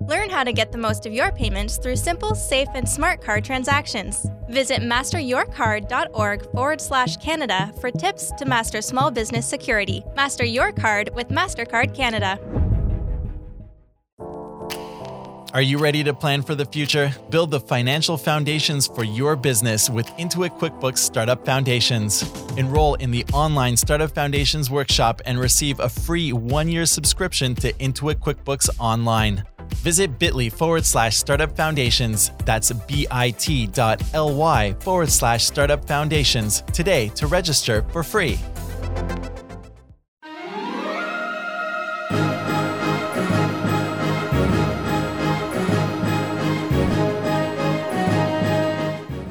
Learn how to get the most of your payments through simple, safe, and smart card transactions. Visit masteryourcard.org forward slash Canada for tips to master small business security. Master your card with MasterCard Canada. Are you ready to plan for the future? Build the financial foundations for your business with Intuit QuickBooks Startup Foundations. Enroll in the online Startup Foundations workshop and receive a free one year subscription to Intuit QuickBooks Online. Visit bit.ly forward slash startup foundations. That's bit.ly forward slash startup foundations today to register for free.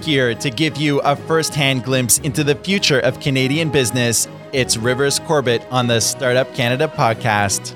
Here to give you a first hand glimpse into the future of Canadian business, it's Rivers Corbett on the Startup Canada podcast.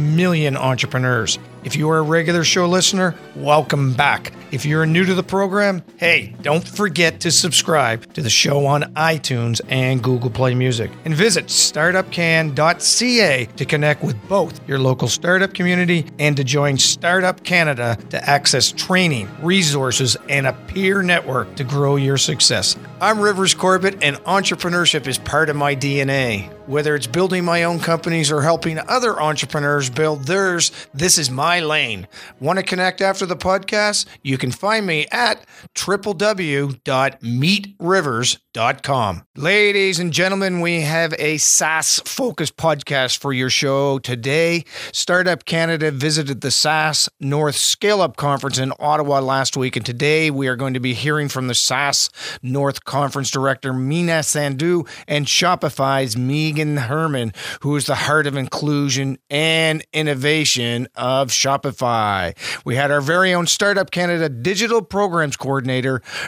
million entrepreneurs. If you are a regular show listener, welcome back. If you're new to the program, hey, don't forget to subscribe to the show on iTunes and Google Play Music. And visit startupcan.ca to connect with both your local startup community and to join Startup Canada to access training, resources, and a peer network to grow your success. I'm Rivers Corbett, and entrepreneurship is part of my DNA. Whether it's building my own companies or helping other entrepreneurs build theirs, this is my lane. Want to connect after the podcast? You can find me at www.meetrivers.com. Ladies and gentlemen, we have a SaaS focused podcast for your show today. Startup Canada visited the SaaS North Scale Up Conference in Ottawa last week, and today we are going to be hearing from the SaaS North Conference Director, Meena Sandhu, and Shopify's Meghan Herman, who is the heart of inclusion and innovation of Shopify. We had our very own Startup Canada Digital Programs Coordinator,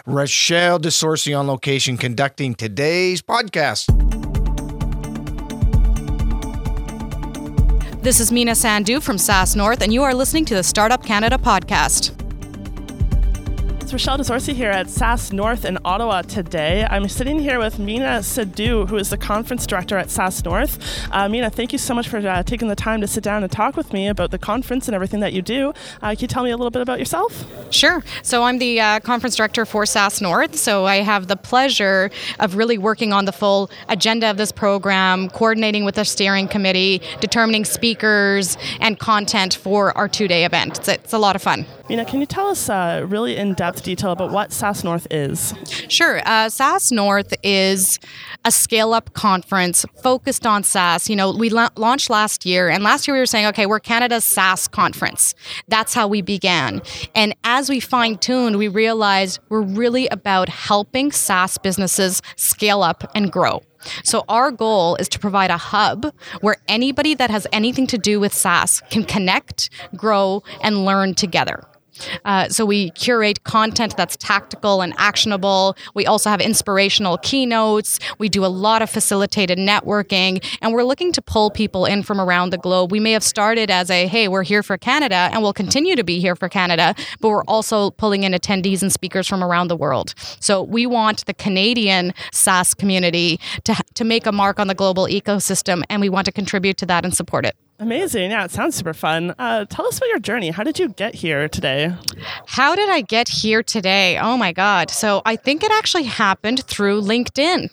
Rochelle DeSorcy, on location conducting today's podcast. This is Meena Sandhu from SaaS North, and you are listening to the Startup Canada podcast. It's Rochelle DeSorcy here at SaaS North in Ottawa today. I'm sitting here with Meena Sandhu, who is the conference director at SaaS North. Uh, Meena, thank you so much for uh, taking the time to sit down and talk with me about the conference and everything that you do. Uh, can you tell me a little bit about yourself? Sure. So I'm the uh, conference director for SaaS North. So I have the pleasure of really working on the full agenda of this program, coordinating with the steering committee, determining speakers and content for our two-day event. It's, it's a lot of fun. Meena, can you tell us uh, really in-depth detail about what SaaS North is? Sure. Uh, SaaS North is a scale-up conference focused on SaaS. You know, we la- launched last year, and last year we were saying, okay, we're Canada's SaaS conference. That's how we began. And as we fine-tuned, we realized we're really about helping SaaS businesses scale up and grow. So, our goal is to provide a hub where anybody that has anything to do with SaaS can connect, grow, and learn together. Uh, so we curate content that's tactical and actionable. We also have inspirational keynotes. We do a lot of facilitated networking, and we're looking to pull people in from around the globe. We may have started as a hey, we're here for Canada, and we'll continue to be here for Canada, but we're also pulling in attendees and speakers from around the world. So we want the Canadian SaaS community to to make a mark on the global ecosystem, and we want to contribute to that and support it. Amazing. Yeah, it sounds super fun. Uh, tell us about your journey. How did you get here today? How did I get here today? Oh my God. So I think it actually happened through LinkedIn.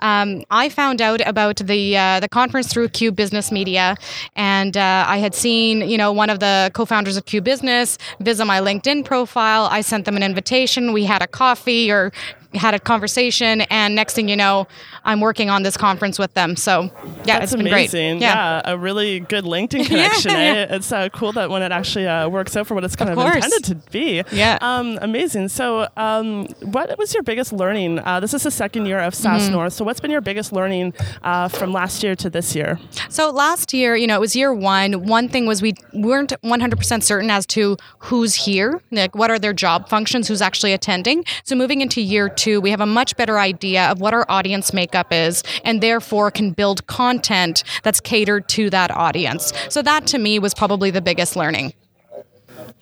Um, I found out about the uh, the conference through Q Business Media, and uh, I had seen you know one of the co-founders of Q Business visit my LinkedIn profile. I sent them an invitation. We had a coffee or had a conversation, and next thing you know, I'm working on this conference with them. So yeah, That's it's been amazing. great. Yeah. a really good LinkedIn connection. eh? It's uh, cool that when it actually uh, works out for what it's kind of, course. intended to be. Yeah. Um, amazing. So, um, what was your biggest learning? Uh, this is the second year of SaaS Mm-hmm. North. So, what's been your biggest learning uh, from last year to this year? So last year, you know, it was year one. One thing was we weren't 100% certain as to who's here, like what are their job functions, who's actually attending. So moving into year two, we have a much better idea of what our audience makeup is and therefore can build content that's catered to that audience. So that to me was probably the biggest learning.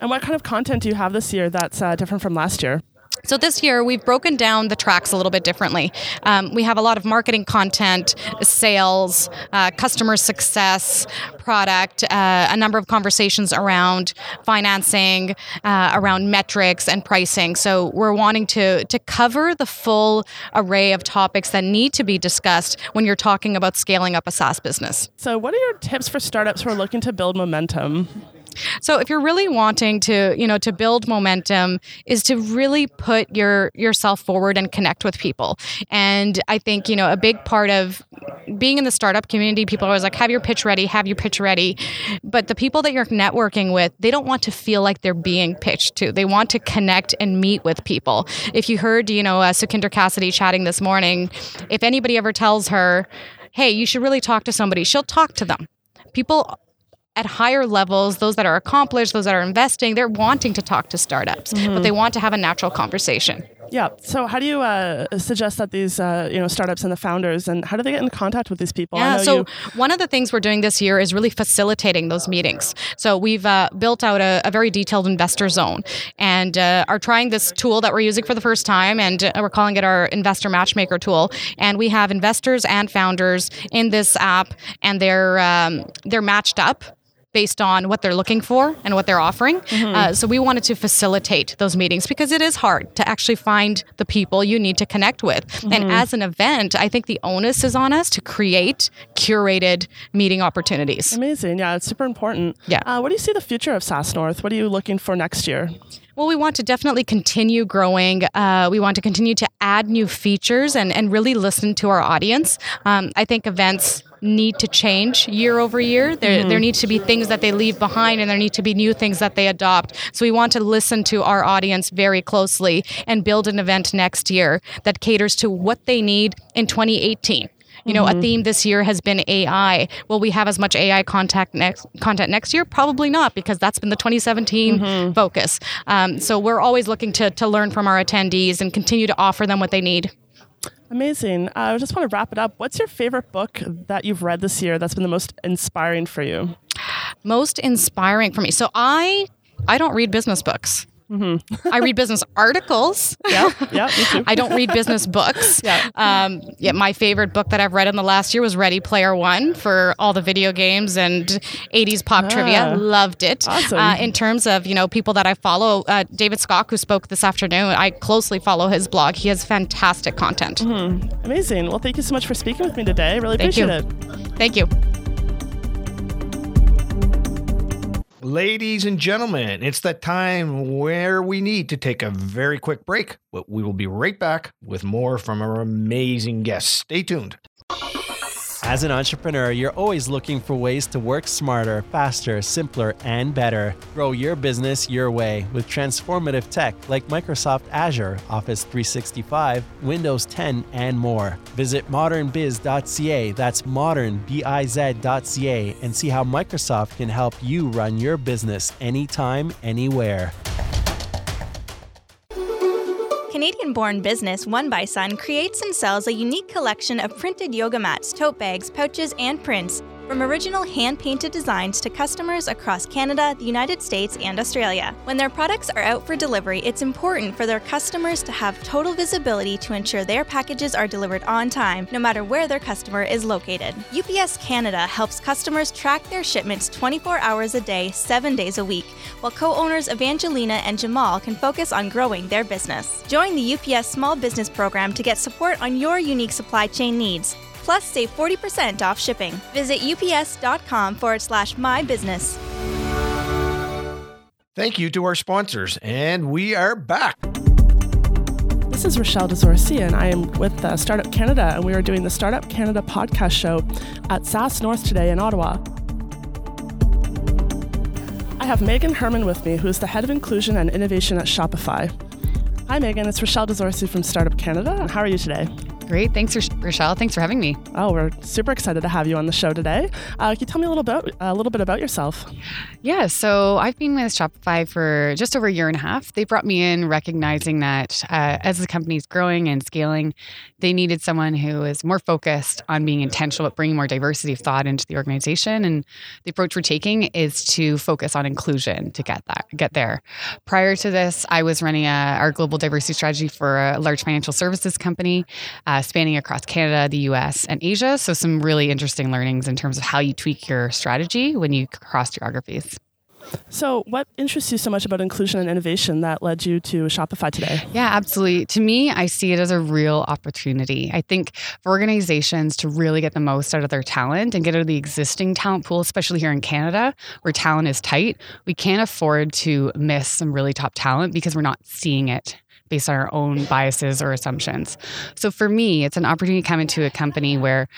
And what kind of content do you have this year that's uh, different from last year? So this year we've broken down the tracks a little bit differently. Um, we have a lot of marketing content, sales, uh, customer success, product, uh, a number of conversations around financing, uh, around metrics and pricing. So we're wanting to to cover the full array of topics that need to be discussed when you're talking about scaling up a SaaS business. So, what are your tips for startups who are looking to build momentum? So if you're really wanting to, you know, to build momentum is to really put your yourself forward and connect with people. And I think, you know, a big part of being in the startup community, people are always like, have your pitch ready, have your pitch ready. But the people that you're networking with, they don't want to feel like they're being pitched to. They want to connect and meet with people. If you heard, you know, uh, Sukhinder Cassidy chatting this morning, if anybody ever tells her, hey, you should really talk to somebody, she'll talk to them. People at higher levels, those that are accomplished, those that are investing, they're wanting to talk to startups, but mm-hmm. they want to have a natural conversation. Yeah. So, how do you uh, suggest that these, uh, you know, startups and the founders, and how do they get in contact with these people? I Yeah. So you- one of the things we're doing this year is really facilitating those meetings. So we've uh, built out a, a very detailed investor zone, and uh, are trying this tool that we're using for the first time, and uh, we're calling it our investor matchmaker tool. And we have investors and founders in this app, and they're um, they're matched up based on what they're looking for and what they're offering. Uh, so we wanted to facilitate those meetings because it is hard to actually find the people you need to connect with. And as an event, I think the onus is on us to create curated meeting opportunities. amazing. Yeah, it's super important. Yeah. Uh, what do you see the future of SaaS North? What are you looking for next year? Well, we want to definitely continue growing. Uh, we want to continue to add new features and, and really listen to our audience. Um, I think events need to change year over year. There, there mm-hmm. needs to be things that they leave behind and there need to be new things that they adopt. So we want to listen to our audience very closely and build an event next year that caters to what they need in 2018. You know, a mm-hmm. theme this year has been AI. Will we have as much AI contact next content next year? Probably not, because that's been the 2017 mm-hmm. focus. Um, so we're always looking to to learn from our attendees and continue to offer them what they need. Amazing. Uh, I just want to wrap it up. What's your favorite book that you've read this year that's been the most inspiring for you? Most inspiring for me. So I I don't read business books. I read business articles. Yeah, yeah, me too. I don't read business books. Yeah. Um, yeah. My favorite book that I've read in the last year was Ready Player One for all the video games and 80s pop Ah. trivia. Loved it. Awesome. Uh, in terms of you know people that I follow, uh, David Skok, who spoke this afternoon, I closely follow his blog. He has fantastic content. Hmm. Amazing. Well, thank you so much for speaking with me today. I really Thank you. appreciate it. Thank you. Ladies and gentlemen, it's that time where we need to take a very quick break, but we will be right back with more from our amazing guests. Stay tuned. As an entrepreneur, you're always looking for ways to work smarter, faster, simpler, and better. Grow your business your way with transformative tech like Microsoft Azure, Office 365, Windows 10, and more. Visit modernbiz.ca, that's modernbiz.ca, and see how Microsoft can help you run your business anytime, anywhere. Canadian born business One by Sun creates and sells a unique collection of printed yoga mats, tote bags, pouches, and prints. From original hand painted designs to customers across Canada, the United States, and Australia. When their products are out for delivery, it's important for their customers to have total visibility to ensure their packages are delivered on time, no matter where their customer is located. UPS Canada helps customers track their shipments 24 hours a day, 7 days a week, while co owners Evangelina and Jamal can focus on growing their business. Join the UPS Small Business Program to get support on your unique supply chain needs. Plus, save 40% off shipping. Visit ups.com forward slash my business. Thank you to our sponsors, and we are back. This is Rochelle Dezorcy, and I am with uh, Startup Canada, and we are doing the Startup Canada podcast show at SaaS North today in Ottawa. I have Meghan Herman with me, who is the head of inclusion and innovation at Shopify. Hi, Meghan. It's Rochelle Dezorcy from Startup Canada. How are you today? Great. Thanks, Rochelle. Thanks for having me. Oh, we're super excited to have you on the show today. Uh, can you tell me a little bit, a little bit about yourself? Yeah. So I've been with Shopify for just over a year and a half. They brought me in recognizing that uh, as the company is growing and scaling, they needed someone who is more focused on being intentional about bringing more diversity of thought into the organization. And the approach we're taking is to focus on inclusion to get that get there. Prior to this, I was running a, our global diversity strategy for a large financial services company. Uh, spanning across Canada, the US, and Asia. So, some really interesting learnings in terms of how you tweak your strategy when you cross geographies. So, what interests you so much about inclusion and innovation that led you to Shopify today? Yeah, absolutely. To me, I see it as a real opportunity. I think for organizations to really get the most out of their talent and get out of the existing talent pool, especially here in Canada, where talent is tight, we can't afford to miss some really top talent because we're not seeing it based on our own biases or assumptions. So for me, it's an opportunity to come into a company where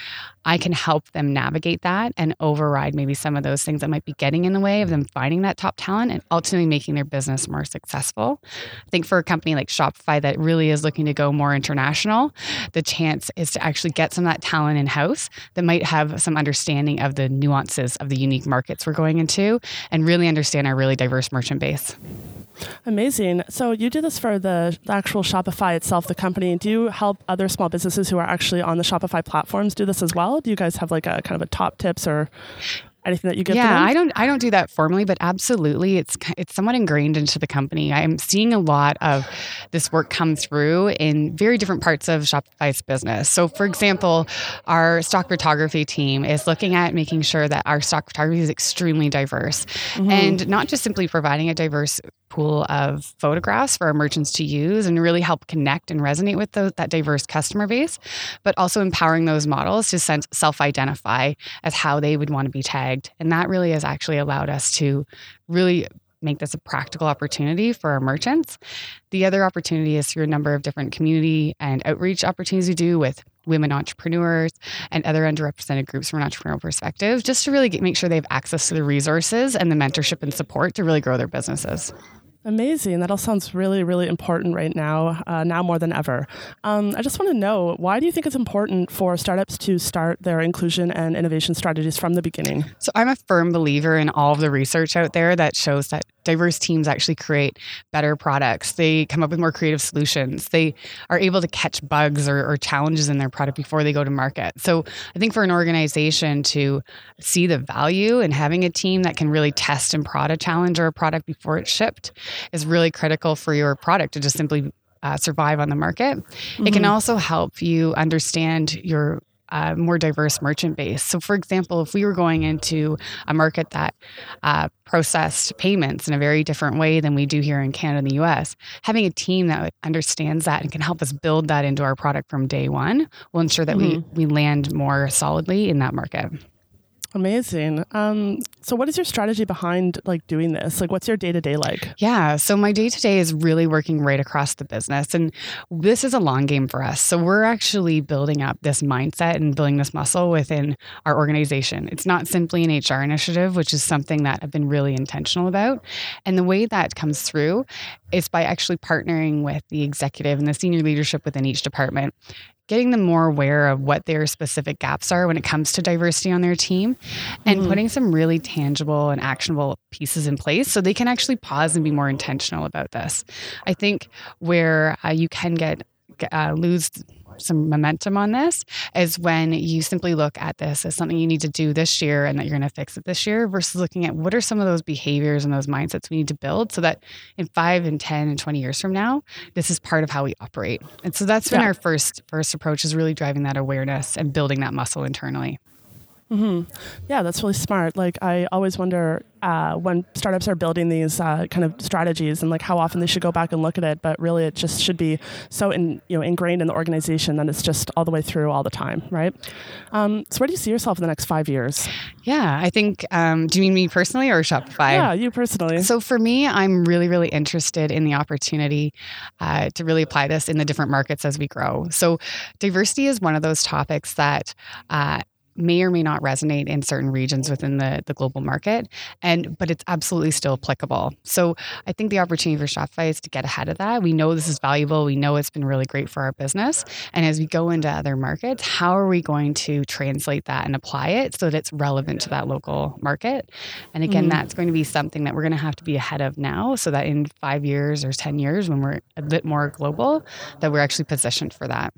I can help them navigate that and override maybe some of those things that might be getting in the way of them finding that top talent and ultimately making their business more successful. I think for a company like Shopify that really is looking to go more international, the chance is to actually get some of that talent in house that might have some understanding of the nuances of the unique markets we're going into and really understand our really diverse merchant base. Amazing. So you do this for the, actual Shopify itself, the company. Do you help other small businesses who are actually on the Shopify platforms do this as well? Do you guys have like a kind of a top tips or anything that you get yeah i don't i don't do that formally but absolutely it's it's somewhat ingrained into the company. I'm seeing a lot of this work come through in very different parts of shopify's business. So for example our stock photography team is looking at making sure that our stock photography is extremely diverse mm-hmm. and not just simply providing a diverse pool of photographs for our merchants to use and really help connect and resonate with that diverse customer base, but also empowering those models to self identify as how they would want to be tagged. And that really has actually allowed us to really make this a practical opportunity for our merchants. The other opportunity is through a number of different community and outreach opportunities we do with women entrepreneurs and other underrepresented groups from an entrepreneurial perspective, just to really get, make sure they have access to the resources and the mentorship and support to really grow their businesses. Amazing. That all sounds really, really important right now, uh, now more than ever. Um, I just want to know why do you think it's important for startups to start their inclusion and innovation strategies from the beginning? So, I'm a firm believer in all of the research out there that shows that diverse teams actually create better products. They come up with more creative solutions. They are able to catch bugs or, or, challenges in their product before they go to market. So I think for an organization to see the value in having a team that can really test and prod a challenge or a product before it's shipped is really critical for your product to just simply uh, survive on the market. Mm-hmm. It can mm-hmm. also help you understand your uh, more diverse merchant base. So, for example, if we were going into a market that uh, processed payments in a very different way than we do here in Canada and the US, having a team that understands that and can help us build that into our product from day one will ensure that mm-hmm. we, we land more solidly in that market. Amazing. Um, so, what is your strategy behind like doing this? Like, what's your day to day like? Yeah. So, my day to day is really working right across the business, and this is a long game for us. So, we're actually building up this mindset and building this muscle within our organization. It's not simply an HR initiative, which is something that I've been really intentional about. And the way that comes through is by actually partnering with the executive and the senior leadership within each department getting them more aware of what their specific gaps are when it comes to diversity on their team and mm-hmm. putting some really tangible and actionable pieces in place so they can actually pause and be more intentional about this. I think where uh, you can get uh, lose some momentum on this is when you simply look at this as something you need to do this year and that you're going to fix it this year versus looking at what are some of those behaviors and those mindsets we need to build so that in 5 and 10 and 20 years from now this is part of how we operate and so that's been yeah. our first first approach is really driving that awareness and building that muscle internally Mm-hmm. Yeah, that's really smart. Like I always wonder uh, when startups are building these uh, kind of strategies and like how often they should go back and look at it. But really, it just should be so in, you know ingrained in the organization that it's just all the way through all the time, right? Um, so where do you see yourself in the next five years? Yeah, I think. Um, do you mean me personally or Shopify? Yeah, you personally. So for me, I'm really, really interested in the opportunity uh, to really apply this in the different markets as we grow. So diversity is one of those topics that uh, may or may not resonate in certain regions within the, the global market and but it's absolutely still applicable. So i think the opportunity for shopify is to get ahead of that. We know this is valuable. We know it's been really great for our business. And as we go into other markets how are we going to translate that and apply it so that it's relevant to that local market? And again mm. that's going to be something that we're going to have to be ahead of now so that in five years or 10 years when we're a bit more global that we're actually positioned for that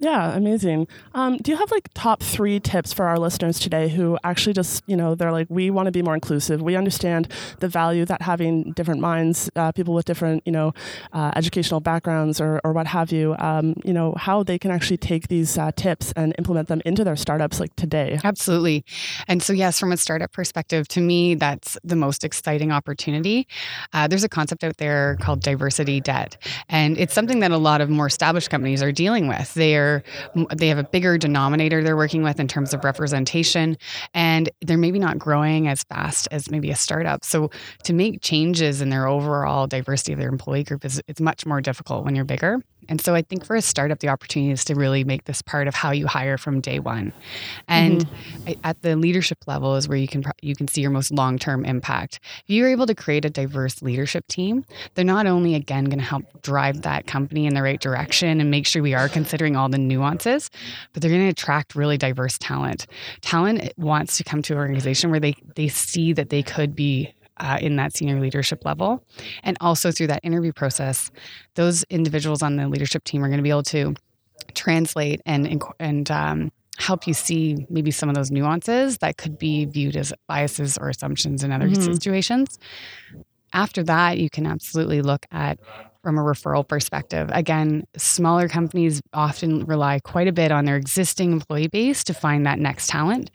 yeah, amazing. Um, do you have like top three tips for our listeners today who actually just, you know, they're like, we want to be more inclusive. We understand the value that having different minds, uh, people with different, you know, uh, educational backgrounds or, or what have you, um, you know, how they can actually take these uh, tips and implement them into their startups like today. Absolutely. And so, yes, from a startup perspective, to me, that's the most exciting opportunity. Uh, there's a concept out there called diversity debt, and it's something that a lot of more established companies are dealing with. They are they have a bigger denominator they're working with in terms of representation and they're maybe not growing as fast as maybe a startup. So to make changes in their overall diversity of their employee group is it's much more difficult when you're bigger and so I think for a startup, the opportunity is to really make this part of how you hire from day one. And mm-hmm. at the leadership level is where you can you can see your most long term impact. If you're able to create a diverse leadership team, they're not only again going to help drive that company in the right direction and make sure we are considering all the nuances, but they're going to attract really diverse talent. Talent wants to come to an organization where they they see that they could be uh, in that senior leadership level. And also through that interview process, those individuals on the leadership team are going to be able to translate and and um, help you see maybe some of those nuances that could be viewed as biases or assumptions in other mm-hmm. situations. After that, you can absolutely look at from a referral perspective. Again, smaller companies often rely quite a bit on their existing employee base to find that next talent.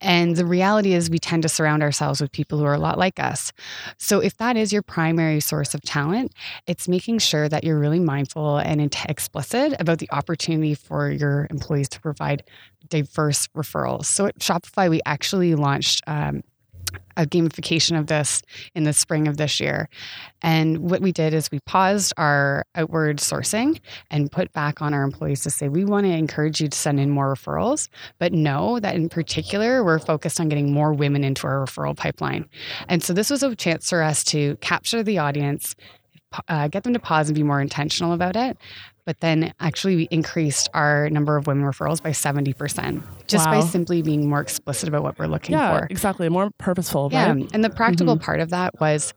And the reality is, we tend to surround ourselves with people who are a lot like us. So, if that is your primary source of talent, it's making sure that you're really mindful and explicit about the opportunity for your employees to provide diverse referrals. So, at Shopify, we actually launched um, a gamification of this in the spring of this year. And what we did is we paused our outward sourcing and put back on our employees to say, we want to encourage you to send in more referrals, but know that in particular, we're focused on getting more women into our referral pipeline. And so this was a chance for us to capture the audience, uh, get them to pause and be more intentional about it, but then actually we increased our number of women referrals by 70% just wow. by simply being more explicit about what we're looking yeah, for. exactly. More purposeful. Yeah. Right? And the practical mm-hmm. part of that was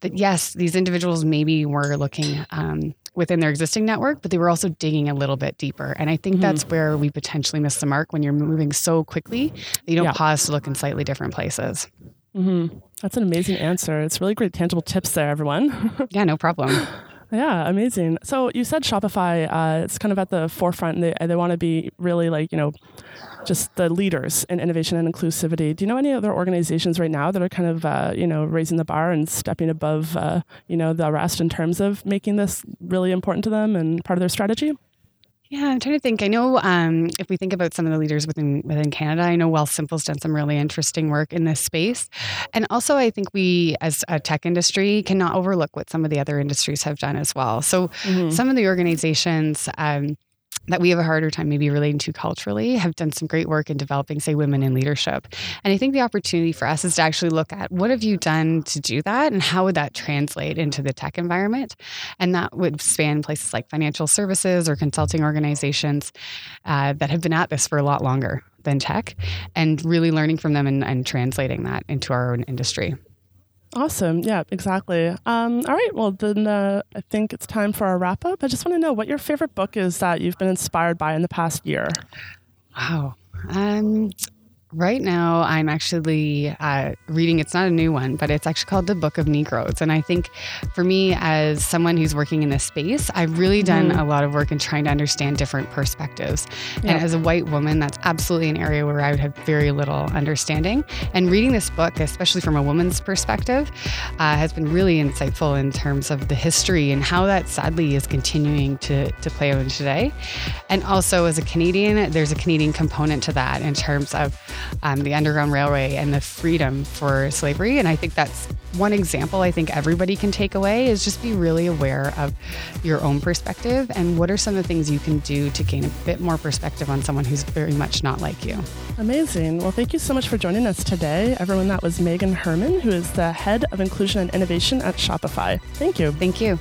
that, yes, these individuals maybe were looking um, within their existing network, but they were also digging a little bit deeper. And I think mm-hmm. that's where we potentially miss the mark when you're moving so quickly that you don't yeah. pause to look in slightly different places. Mm-hmm. That's an amazing answer. It's really great tangible tips there, everyone. yeah, no problem. Yeah, amazing. So you said Shopify, uh, it's kind of at the forefront. And they they want to be really like you know, just the leaders in innovation and inclusivity. Do you know any other organizations right now that are kind of uh, you know raising the bar and stepping above uh, you know the rest in terms of making this really important to them and part of their strategy? Yeah, I'm trying to think. I know um, if we think about some of the leaders within within Canada, I know Wealthsimple's done some really interesting work in this space, and also I think we, as a tech industry, cannot overlook what some of the other industries have done as well. So, mm-hmm. some of the organizations. Um, that we have a harder time maybe relating to culturally have done some great work in developing say women in leadership. And i think the opportunity for us is to actually look at what have you done to do that and how would that translate into the tech environment? And that would span places like financial services or consulting organizations uh, that have been at this for a lot longer than tech and really learning from them and, and translating that into our own industry Awesome. Yeah, exactly. Um, all right. Well, then uh, I think it's time for our wrap up. I just want to know what your favorite book is that you've been inspired by in the past year. Wow. Um, Right now, I'm actually uh, reading, it's not a new one, but it's actually called The Book of Negroes. And I think for me, as someone who's working in this space, I've really done mm-hmm. a lot of work in trying to understand different perspectives. And as a white woman, that's absolutely an area where I would have very little understanding. And reading this book, especially from a woman's perspective, uh, has been really insightful in terms of the history and how that sadly is continuing to, to play out today. And also, as a Canadian, there's a Canadian component to that in terms of um, the Underground Railway and the freedom for slavery. And I think that's one example I think everybody can take away is just be really aware of your own perspective and what are some of the things you can do to gain a bit more perspective on someone who's very much not like you. Amazing. Well, thank you so much for joining us today. Everyone, that was Meghan Herman, who is the head of inclusion and innovation at Shopify. Thank you. Thank you.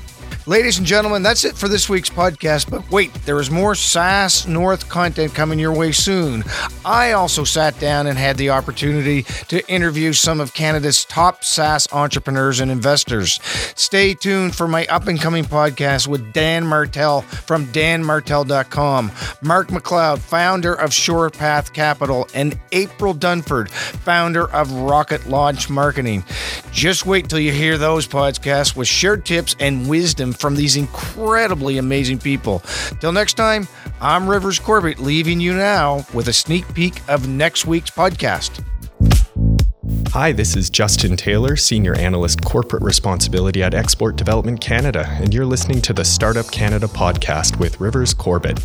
Ladies and gentlemen, that's it for this week's podcast. But wait, there is more SaaS North content coming your way soon. I also sat down and had the opportunity to interview some of Canada's top SaaS entrepreneurs and investors. Stay tuned for my up and coming podcast with Dan Martell from danmartell.com, Mark MacLeod, founder of SurePath Capital, and April Dunford, founder of Rocket Launch Marketing. Just wait till you hear those podcasts with shared tips and wisdom from these incredibly amazing people. Till next time, I'm Rivers Corbett, leaving you now with a sneak peek of next week's podcast. Hi, this is Justin Taylor, Senior Analyst Corporate Responsibility at Export Development Canada, and you're listening to the Startup Canada podcast with Rivers Corbett.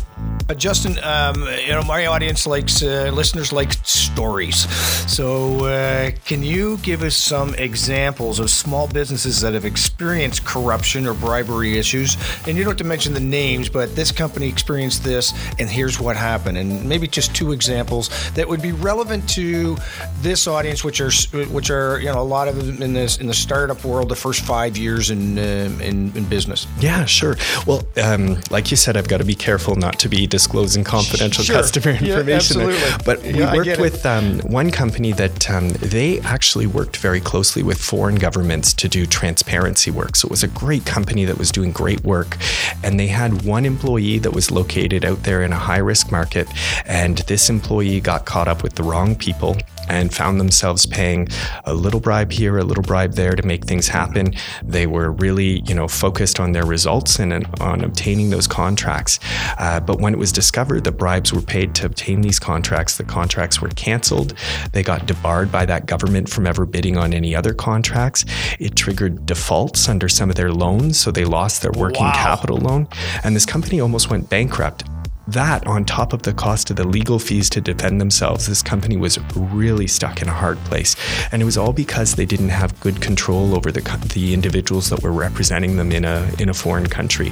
Justin, um, you know my audience likes uh, listeners like stories. So, uh, can you give us some examples of small businesses that have experienced corruption or bribery issues? And you don't have to mention the names, but this company experienced this, and here's what happened. And maybe just two examples that would be relevant to this audience, which are which are you know a lot of them in this in the startup world, the first five years in uh, in, in, business. Yeah, sure. Well, um, like you said, I've got to be careful not to be disclosing confidential sure. customer information. Yeah, absolutely. But we yeah, worked with um, one company that um, they actually worked very closely with foreign governments to do transparency work. So it was a great company that was doing great work. And they had one employee that was located out there in a high risk market. And this employee got caught up with the wrong people and found themselves paying a little bribe here, a little bribe there to make things happen. They were really, you know, focused on their results and on obtaining those contracts. Uh, but when it was discovered that bribes were paid to obtain these contracts, the contracts were canceled. They got debarred by that government from ever bidding on any other contracts. It triggered defaults under some of their loans, so they lost their working wow. capital loan. And this company almost went bankrupt that on top of the cost of the legal fees to defend themselves, this company was really stuck in a hard place. And it was all because they didn't have good control over the, the individuals that were representing them in a, in a foreign country.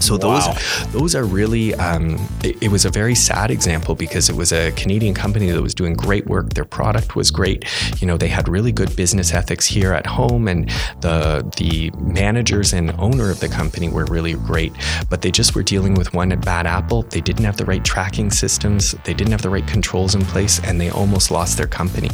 So those wow. those are really um, it, it, was a very sad example because it was a Canadian company that was doing great work. Their product was great. You know, they had really good business ethics here at home, and the the managers and owner of the company were really great. But they just were dealing with one bad apple. They didn't have the right tracking systems. They didn't have the right controls in place, and they almost lost their company.